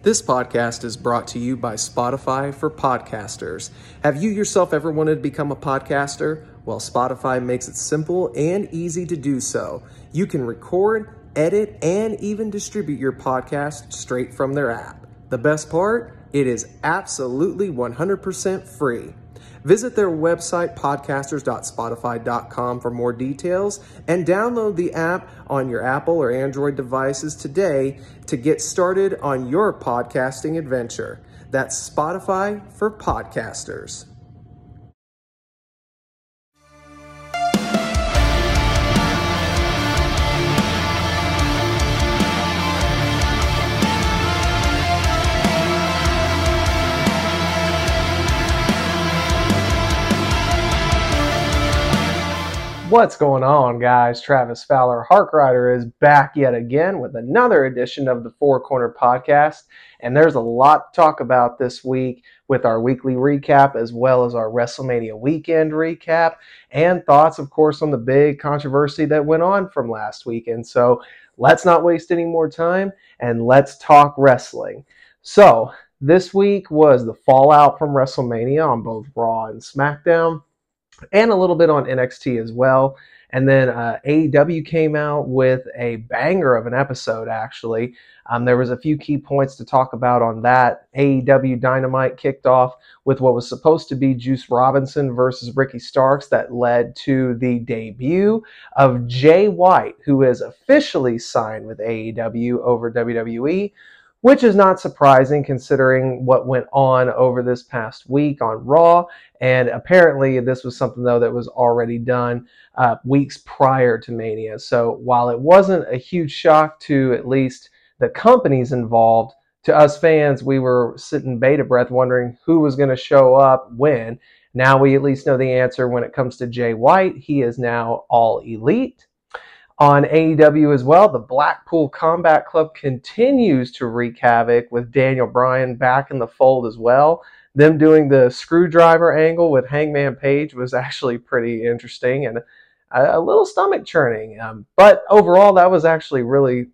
This podcast is brought to you by Spotify for podcasters. Have you yourself ever wanted to become a podcaster? Well, Spotify makes it simple and easy to do so. You can record, edit, and even distribute your podcast straight from their app. The best part? It is absolutely 100% free. Visit their website, podcasters.spotify.com, for more details and download the app on your Apple or Android devices today to get started on your podcasting adventure. That's Spotify for podcasters. What's going on, guys? Travis Fowler, Hark Rider, is back yet again with another edition of the Four Corner Podcast. And there's a lot to talk about this week with our weekly recap, as well as our WrestleMania weekend recap, and thoughts, of course, on the big controversy that went on from last weekend. So let's not waste any more time and let's talk wrestling. So, this week was the fallout from WrestleMania on both Raw and SmackDown and a little bit on NXT as well. And then uh, AEW came out with a banger of an episode, actually. Um, there was a few key points to talk about on that. AEW Dynamite kicked off with what was supposed to be Juice Robinson versus Ricky Starks that led to the debut of Jay White, who is officially signed with AEW over WWE which is not surprising considering what went on over this past week on Raw. And apparently, this was something, though, that was already done uh, weeks prior to Mania. So while it wasn't a huge shock to at least the companies involved, to us fans, we were sitting beta breath wondering who was going to show up when. Now we at least know the answer when it comes to Jay White. He is now all elite on AEW as well. The Blackpool Combat Club continues to wreak havoc with Daniel Bryan back in the fold as well. Them doing the screwdriver angle with Hangman Page was actually pretty interesting and a, a little stomach churning. Um, but overall, that was actually really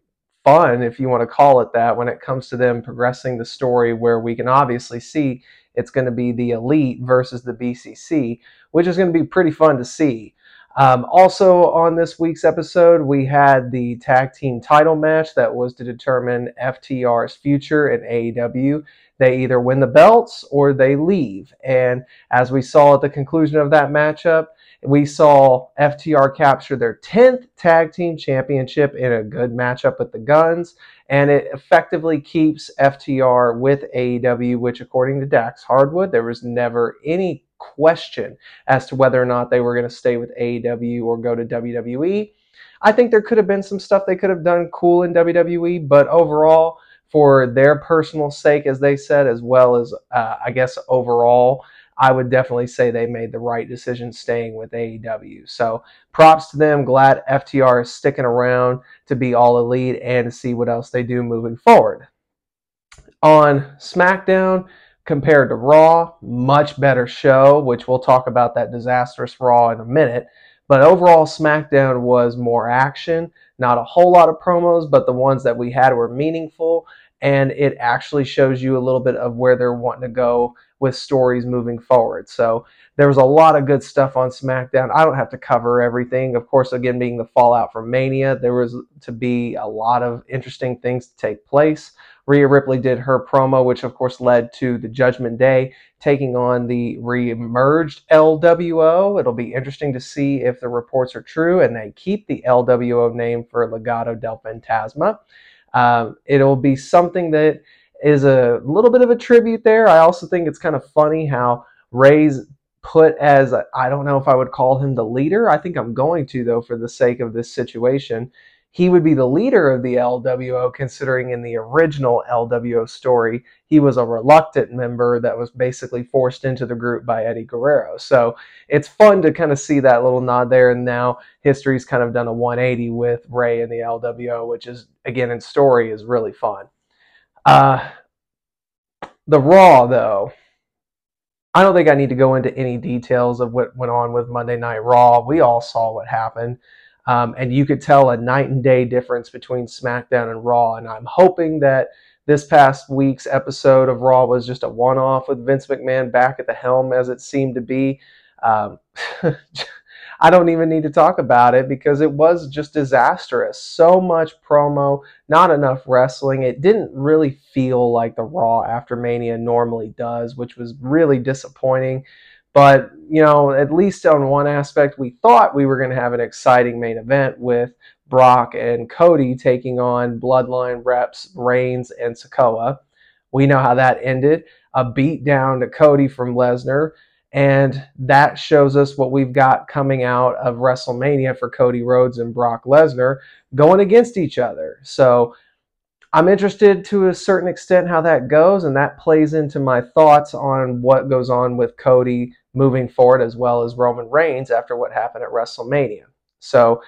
fun, if you want to call it that, when it comes to them progressing the story where we can obviously see it's going to be the Elite versus the BCC, which is going to be pretty fun to see. Um, also, on this week's episode, we had the tag team title match that was to determine FTR's future in AEW. They either win the belts or they leave. And as we saw at the conclusion of that matchup, we saw FTR capture their 10th tag team championship in a good matchup with the Guns. And it effectively keeps FTR with AEW, which, according to Dax Harwood, there was never any question as to whether or not they were going to stay with AEW or go to WWE. I think there could have been some stuff they could have done cool in WWE, but overall, for their personal sake, as they said, as well as uh, I guess overall, I would definitely say they made the right decision staying with AEW. So props to them. Glad FTR is sticking around to be all elite and to see what else they do moving forward. On SmackDown, compared to Raw, much better show, which we'll talk about that disastrous Raw in a minute. But overall, SmackDown was more action, not a whole lot of promos, but the ones that we had were meaningful, and it actually shows you a little bit of where they're wanting to go with stories moving forward. So there was a lot of good stuff on SmackDown. I don't have to cover everything. Of course, again, being the fallout from Mania, there was to be a lot of interesting things to take place. Rhea Ripley did her promo, which of course led to the Judgment Day taking on the re-emerged LWO. It'll be interesting to see if the reports are true and they keep the LWO name for Legado del Fantasma. Um, it'll be something that is a little bit of a tribute there. I also think it's kind of funny how Rey's put as I don't know if I would call him the leader. I think I'm going to though for the sake of this situation he would be the leader of the LWO, considering in the original LWO story, he was a reluctant member that was basically forced into the group by Eddie Guerrero. So it's fun to kind of see that little nod there. And now history's kind of done a 180 with Rey and the LWO, which is, again, in story is really fun. Uh, the Raw, though, I don't think I need to go into any details of what went on with Monday Night Raw. We all saw what happened. Um, and you could tell a night and day difference between SmackDown and Raw. And I'm hoping that this past week's episode of Raw was just a one off with Vince McMahon back at the helm as it seemed to be. Um, I don't even need to talk about it because it was just disastrous. So much promo, not enough wrestling. It didn't really feel like the Raw after Mania normally does, which was really disappointing. But, you know, at least on one aspect, we thought we were going to have an exciting main event with Brock and Cody taking on Bloodline reps Reigns and Sikoa. We know how that ended. A beat down to Cody from Lesnar. And that shows us what we've got coming out of WrestleMania for Cody Rhodes and Brock Lesnar going against each other. So I'm interested to a certain extent how that goes, and that plays into my thoughts on what goes on with Cody moving forward as well as Roman Reigns after what happened at WrestleMania. So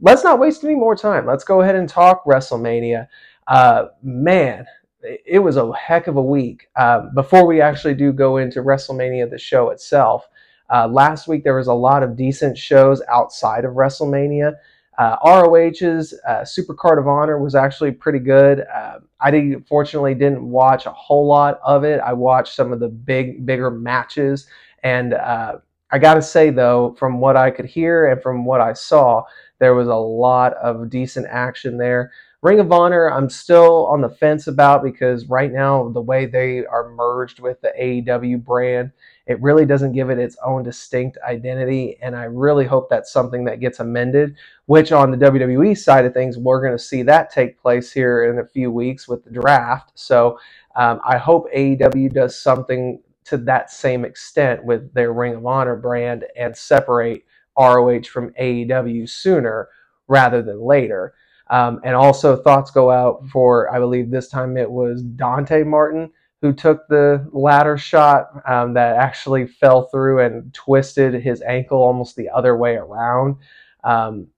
let's not waste any more time. Let's go ahead and talk WrestleMania. Uh, man, it was a heck of a week. Uh, before we actually do go into WrestleMania, the show itself, uh, last week there was a lot of decent shows outside of WrestleMania. Uh, ROH's uh, Super Card of Honor was actually pretty good. Uh, I didn't, fortunately didn't watch a whole lot of it. I watched some of the big, bigger matches, and uh, I got to say though, from what I could hear and from what I saw, there was a lot of decent action there. Ring of Honor, I'm still on the fence about because right now, the way they are merged with the AEW brand, it really doesn't give it its own distinct identity. And I really hope that's something that gets amended, which on the WWE side of things, we're going to see that take place here in a few weeks with the draft. So um, I hope AEW does something to that same extent with their Ring of Honor brand and separate ROH from AEW sooner rather than later. Um, and also, thoughts go out for, I believe this time it was Dante Martin who took the ladder shot um, that actually fell through and twisted his ankle almost the other way around. Um,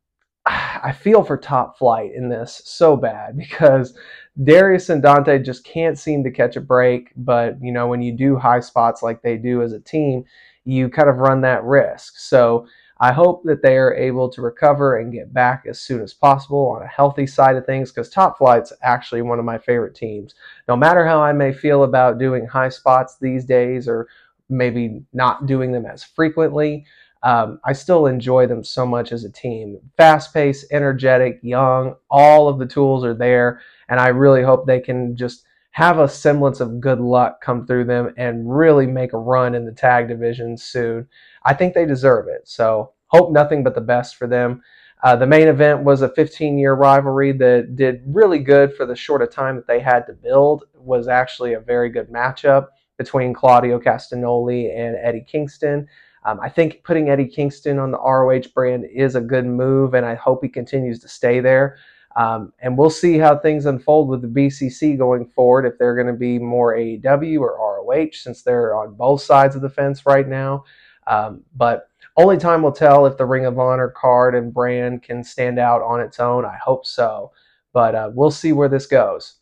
I feel for top flight in this so bad because Darius and Dante just can't seem to catch a break. But, you know, when you do high spots like they do as a team, you kind of run that risk. So, I hope that they are able to recover and get back as soon as possible on a healthy side of things because Top Flight's actually one of my favorite teams. No matter how I may feel about doing high spots these days or maybe not doing them as frequently, um, I still enjoy them so much as a team. Fast paced, energetic, young, all of the tools are there, and I really hope they can just have a semblance of good luck come through them and really make a run in the tag division soon. I think they deserve it. So hope nothing but the best for them. Uh, the main event was a 15 year rivalry that did really good for the short of time that they had to build. It was actually a very good matchup between Claudio Castagnoli and Eddie Kingston. Um, I think putting Eddie Kingston on the ROH brand is a good move, and I hope he continues to stay there. Um, and we'll see how things unfold with the BCC going forward, if they're going to be more AEW or ROH, since they're on both sides of the fence right now. Um, but only time will tell if the Ring of Honor card and brand can stand out on its own. I hope so. But uh, we'll see where this goes.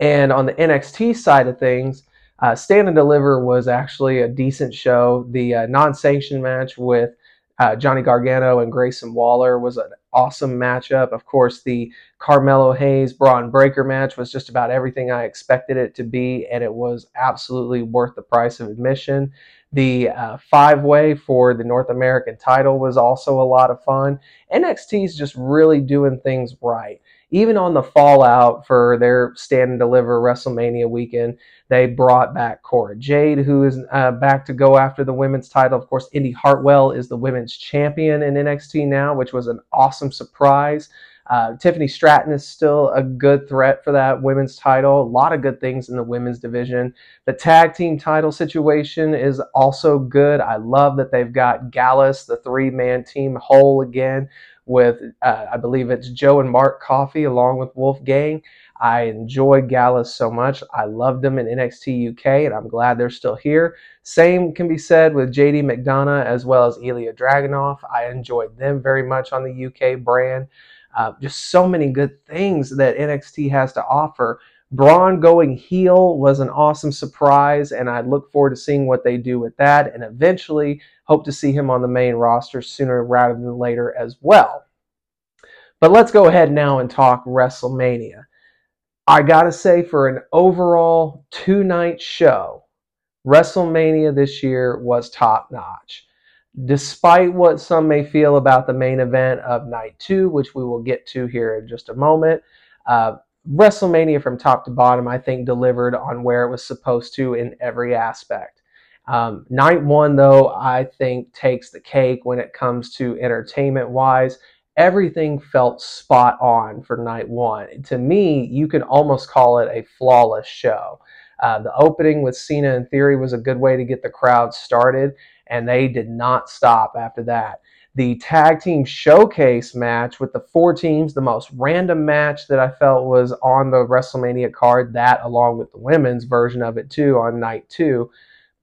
And on the NXT side of things, uh, Stand and Deliver was actually a decent show. The uh, non sanctioned match with uh, Johnny Gargano and Grayson Waller was an awesome matchup. Of course, the Carmelo Hayes Bron Breakker match was just about everything I expected it to be, and it was absolutely worth the price of admission. The uh, five way for the North American title was also a lot of fun. NXT is just really doing things right. Even on the fallout for their stand and deliver WrestleMania weekend, they brought back Cora Jade, who is uh, back to go after the women's title. Of course, Indi Hartwell is the women's champion in NXT now, which was an awesome surprise. Uh, Tiffany Stratton is still a good threat for that women's title. A lot of good things in the women's division. The tag team title situation is also good. I love that they've got Gallus, the three man team, whole again with, uh, I believe it's Joe and Mark Coffey along with Wolfgang. I enjoy Gallus so much. I loved them in NXT UK, and I'm glad they're still here. Same can be said with JD McDonagh as well as Ilya Dragunov. I enjoyed them very much on the UK brand. Uh, just so many good things that NXT has to offer. Bron going heel was an awesome surprise, and I look forward to seeing what they do with that, and eventually hope to see him on the main roster sooner rather than later as well. But let's go ahead now and talk WrestleMania. I gotta say, for an overall two night show, WrestleMania this year was top notch. Despite what some may feel about the main event of night two, which we will get to here in just a moment, uh, WrestleMania from top to bottom, I think, delivered on where it was supposed to in every aspect. Um, night one, though, I think takes the cake when it comes to entertainment wise. Everything felt spot on for night one. To me, you could almost call it a flawless show. Uh, the opening with Cena and Theory was a good way to get the crowd started, and they did not stop after that. The tag team showcase match with the four teams, the most random match that I felt was on the WrestleMania card, that along with the women's version of it too on night two.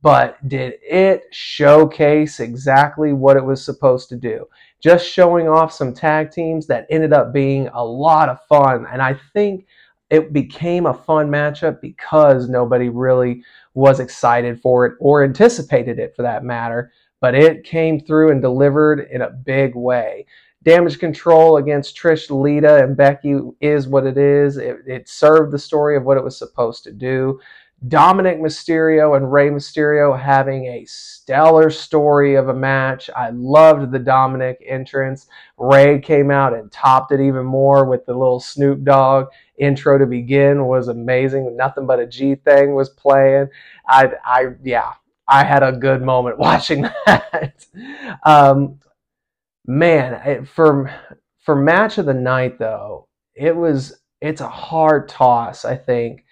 But did it showcase exactly what it was supposed to do? Just showing off some tag teams that ended up being a lot of fun. And I think it became a fun matchup because nobody really was excited for it or anticipated it for that matter. But it came through and delivered in a big way. Damage CTRL against Trish, Lita, and Becky is what it is. It, it served the story of what it was supposed to do. Dominic Mysterio and Rey Mysterio having a stellar story of a match. I loved the Dominic entrance. Rey came out and topped it even more with the little Snoop Dogg intro to begin was amazing. Nothing but a G thing was playing. I, I, yeah, I had a good moment watching that. um, man, it, for for match of the night though, it was it's a hard toss. I think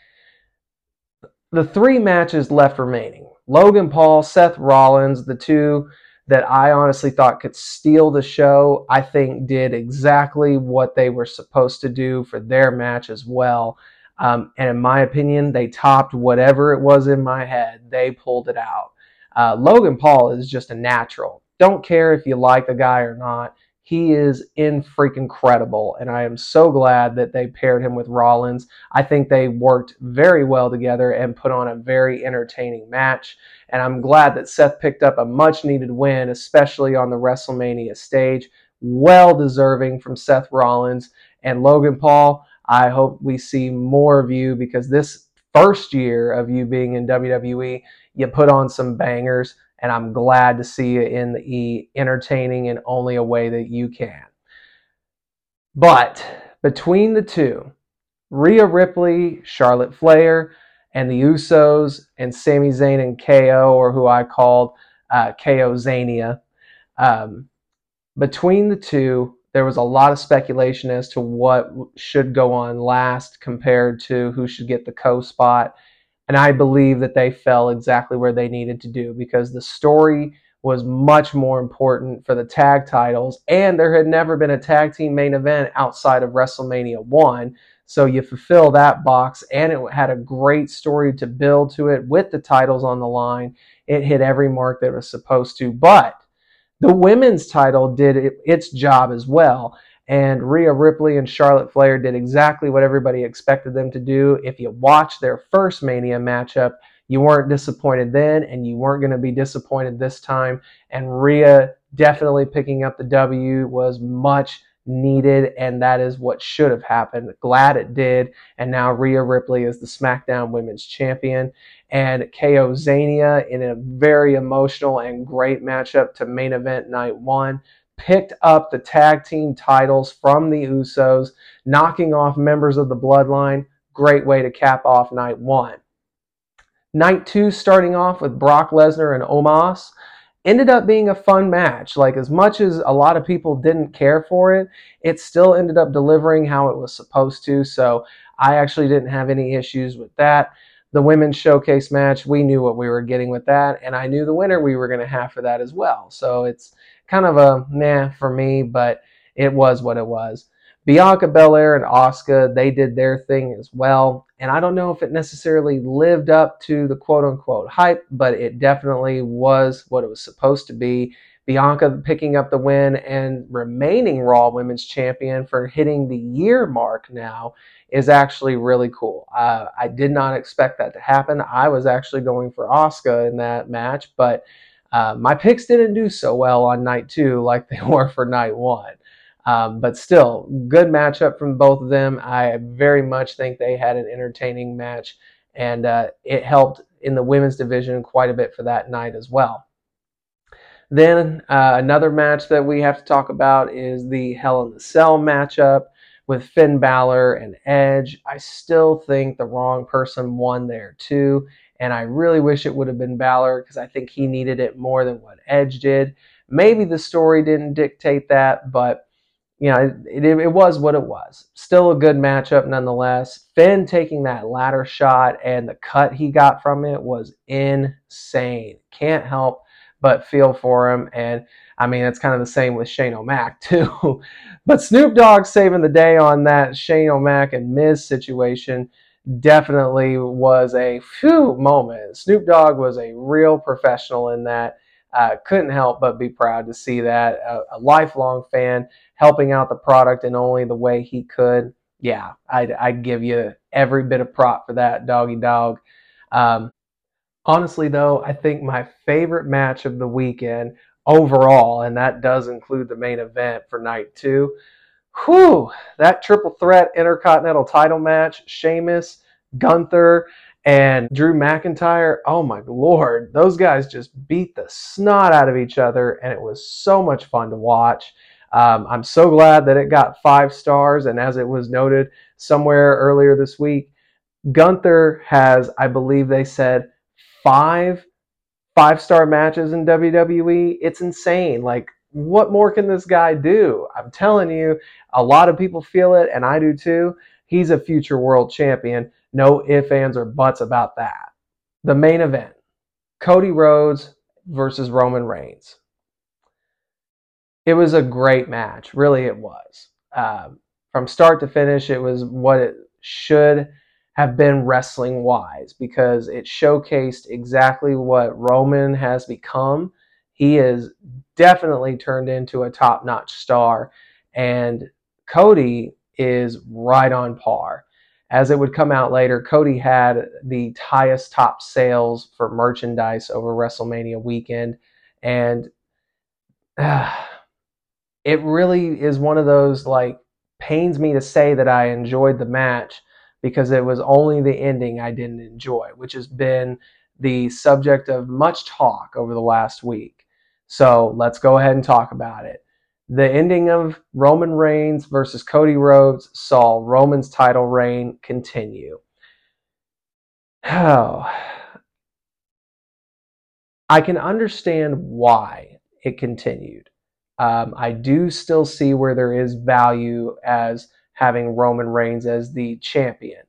the three matches left remaining: Logan Paul, Seth Rollins, the two that I honestly thought could steal the show, I think did exactly what they were supposed to do for their match as well. Um, and in my opinion, they topped whatever it was in my head. They pulled it out. Uh, Logan Paul is just a natural. Don't care if you like the guy or not. He is in freaking credible, and I am so glad that they paired him with Rollins. I think they worked very well together and put on a very entertaining match. And I'm glad that Seth picked up a much needed win, especially on the WrestleMania stage. Well deserving from Seth Rollins and Logan Paul. I hope we see more of you because this first year of you being in WWE, you put on some bangers and I'm glad to see you in the E entertaining in only a way that you can. But between the two, Rhea Ripley, Charlotte Flair, and the Usos, and Sami Zayn and KO, or who I called uh, KO Zania, um, between the two, there was a lot of speculation as to what should go on last compared to who should get the co spot and I believe that they fell exactly where they needed to do because the story was much more important for the tag titles. And there had never been a tag team main event outside of WrestleMania 1. So you fulfill that box, and it had a great story to build to it with the titles on the line. It hit every mark that it was supposed to. But the women's title did its job as well. And Rhea Ripley and Charlotte Flair did exactly what everybody expected them to do. If you watch their first Mania matchup, you weren't disappointed then, and you weren't going to be disappointed this time. And Rhea definitely picking up the W was much needed, and that is what should have happened. Glad it did. And now Rhea Ripley is the SmackDown Women's Champion. And KO Zania in a very emotional and great matchup to main event night one picked up the tag team titles from the Usos, knocking off members of the Bloodline. Great way to cap off night one. Night two, starting off with Brock Lesnar and Omos, ended up being a fun match. Like, as much as a lot of people didn't care for it, it still ended up delivering how it was supposed to. So, I actually didn't have any issues with that. The women's showcase match, we knew what we were getting with that, and I knew the winner we were going to have for that as well. So, it's kind of a meh for me, but it was what it was. Bianca Belair and Asuka, they did their thing as well. And I don't know if it necessarily lived up to the quote unquote hype, but it definitely was what it was supposed to be. Bianca picking up the win and remaining Raw Women's Champion for hitting the year mark now is actually really cool. Uh, I did not expect that to happen. I was actually going for Asuka in that match, but uh, my picks didn't do so well on night two like they were for night one. Um, but still, good matchup from both of them. I very much think they had an entertaining match, and uh, it helped in the women's division quite a bit for that night as well. Then uh, another match that we have to talk about is the Hell in the Cell matchup with Finn Balor and Edge. I still think the wrong person won there too, and I really wish it would have been Balor because I think he needed it more than what Edge did. Maybe the story didn't dictate that, but you know, it, it, it, was what it was. Still a good matchup nonetheless. Finn taking that ladder shot and the cut he got from it was insane. Can't help but feel for him. And I mean, it's kind of the same with Shane O'Mac, too. but Snoop Dogg saving the day on that Shane O'Mac and Miz situation definitely was a few moment. Snoop Dogg was a real professional in that. Uh, couldn't help but be proud to see that. A, a, lifelong fan helping out the product in only the way he could. Yeah, I'd, I'd give you every bit of prop for that, doggy dog. Um, honestly, though, I think my favorite match of the weekend overall, and that does include the main event for night two. Whew, that triple threat intercontinental title match, Sheamus, Gunther, and Drew McIntyre, oh my lord, those guys just beat the snot out of each other, and it was so much fun to watch. Um, I'm so glad that it got five stars, and as it was noted somewhere earlier this week, Gunther has, I believe they said, five five star matches in WWE. It's insane. Like, what more can this guy do? I'm telling you, a lot of people feel it, and I do too. He's a future world champion. No ifs, ands, or buts about that. The main event Cody Rhodes versus Roman Reigns. It was a great match. Really, it was. Um, from start to finish, it was what it should have been wrestling wise because it showcased exactly what Roman has become. He is definitely turned into a top notch star, and Cody is right on par as it would come out later, Cody had the highest top sales for merchandise over WrestleMania weekend. And uh, it really is one of those, like, pains me to say that I enjoyed the match because it was only the ending I didn't enjoy, which has been the subject of much talk over the last week. So let's go ahead and talk about it. The ending of Roman Reigns versus Cody Rhodes saw Roman's title reign continue. Oh, I can understand why it continued. Um, I do still see where there is value as having Roman Reigns as the champion.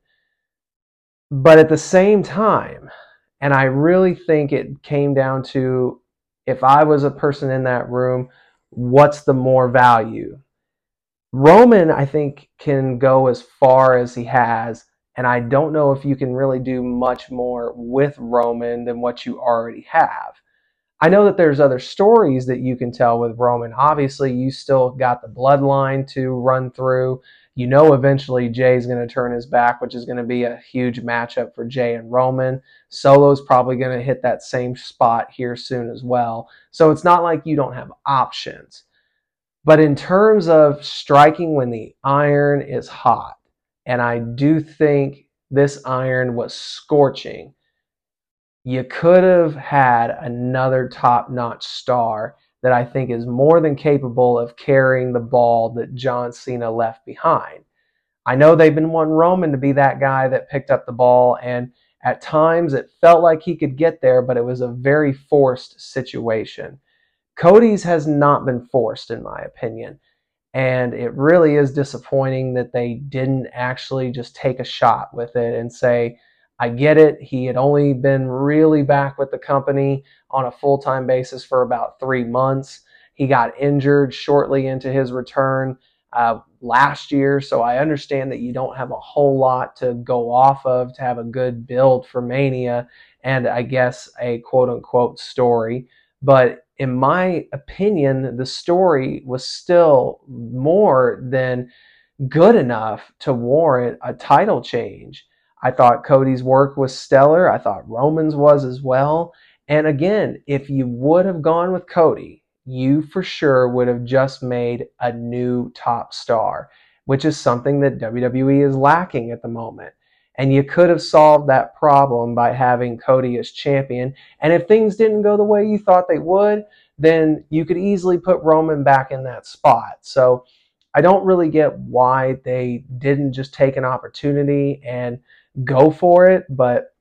But at the same time, and I really think it came down to if I was a person in that room what's the more value? Roman, I think, can go as far as he has, and I don't know if you can really do much more with Roman than what you already have. I know that there's other stories that you can tell with Roman. Obviously, you still got the bloodline to run through. You know, eventually Jay's going to turn his back, which is going to be a huge matchup for Jay and Roman. Solo's probably going to hit that same spot here soon as well. So it's not like you don't have options. But in terms of striking when the iron is hot, and I do think this iron was scorching, you could have had another top notch star that I think is more than capable of carrying the ball that John Cena left behind. I know they've been wanting Roman to be that guy that picked up the ball, and at times it felt like he could get there, but it was a very forced situation. Cody's has not been forced, in my opinion. And it really is disappointing that they didn't actually just take a shot with it and say, I get it. He had only been really back with the company on a full time basis for about three months. He got injured shortly into his return uh, last year, so I understand that you don't have a whole lot to go off of to have a good build for Mania and I guess a quote unquote story. But in my opinion, the story was still more than good enough to warrant a title change. I thought Cody's work was stellar. I thought Roman's was as well. And again, if you would have gone with Cody, you for sure would have just made a new top star, which is something that WWE is lacking at the moment. And you could have solved that problem by having Cody as champion. And if things didn't go the way you thought they would, then you could easily put Roman back in that spot. So I don't really get why they didn't just take an opportunity and go for it, but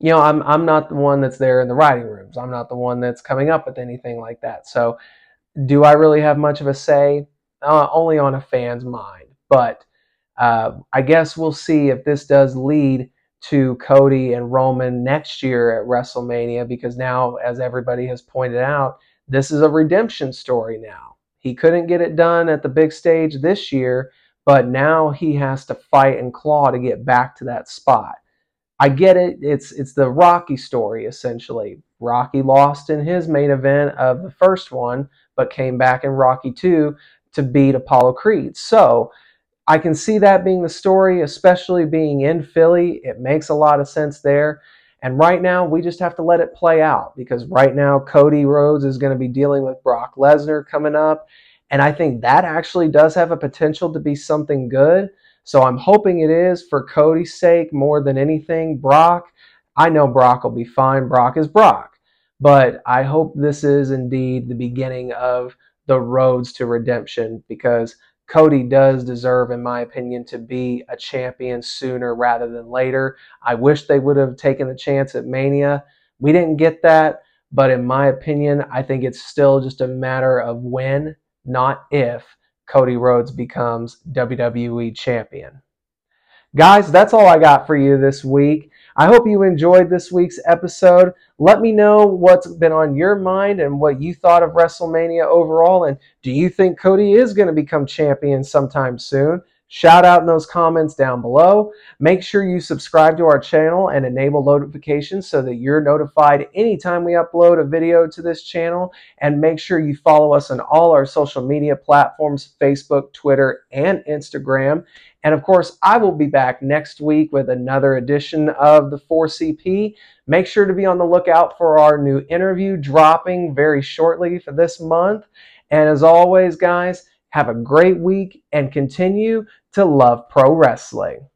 you know, I'm I'm not the one that's there in the writing rooms. I'm not the one that's coming up with anything like that. So, do I really have much of a say? Uh, only on a fan's mind. But uh, I guess we'll see if this does lead to Cody and Roman next year at WrestleMania because now, as everybody has pointed out, this is a redemption story now. He couldn't get it done at the big stage this year, but now he has to fight and claw to get back to that spot. I get it. It's it's the Rocky story essentially. Rocky lost in his main event of the first one, but came back in Rocky 2 to beat Apollo Creed. So I can see that being the story, especially being in Philly. It makes a lot of sense there. And right now, we just have to let it play out because right now, Cody Rhodes is going to be dealing with Brock Lesnar coming up. And I think that actually does have a potential to be something good. So I'm hoping it is for Cody's sake more than anything. Brock, I know Brock will be fine. Brock is Brock. But I hope this is indeed the beginning of the roads to redemption because Cody does deserve, in my opinion, to be a champion sooner rather than later. I wish they would have taken the chance at Mania. We didn't get that, but in my opinion, I think it's still just a matter of when, not if. Cody Rhodes becomes WWE champion. Guys, that's all I got for you this week. I hope you enjoyed this week's episode. Let me know what's been on your mind and what you thought of WrestleMania overall. And do you think Cody is going to become champion sometime soon? Shout out in those comments down below. Make sure you subscribe to our channel and enable notifications so that you're notified anytime we upload a video to this channel. And make sure you follow us on all our social media platforms Facebook, Twitter, and Instagram. And of course, I will be back next week with another edition of the 4CP. Make sure to be on the lookout for our new interview dropping very shortly for this month. And as always, guys, have a great week and continue to love pro wrestling.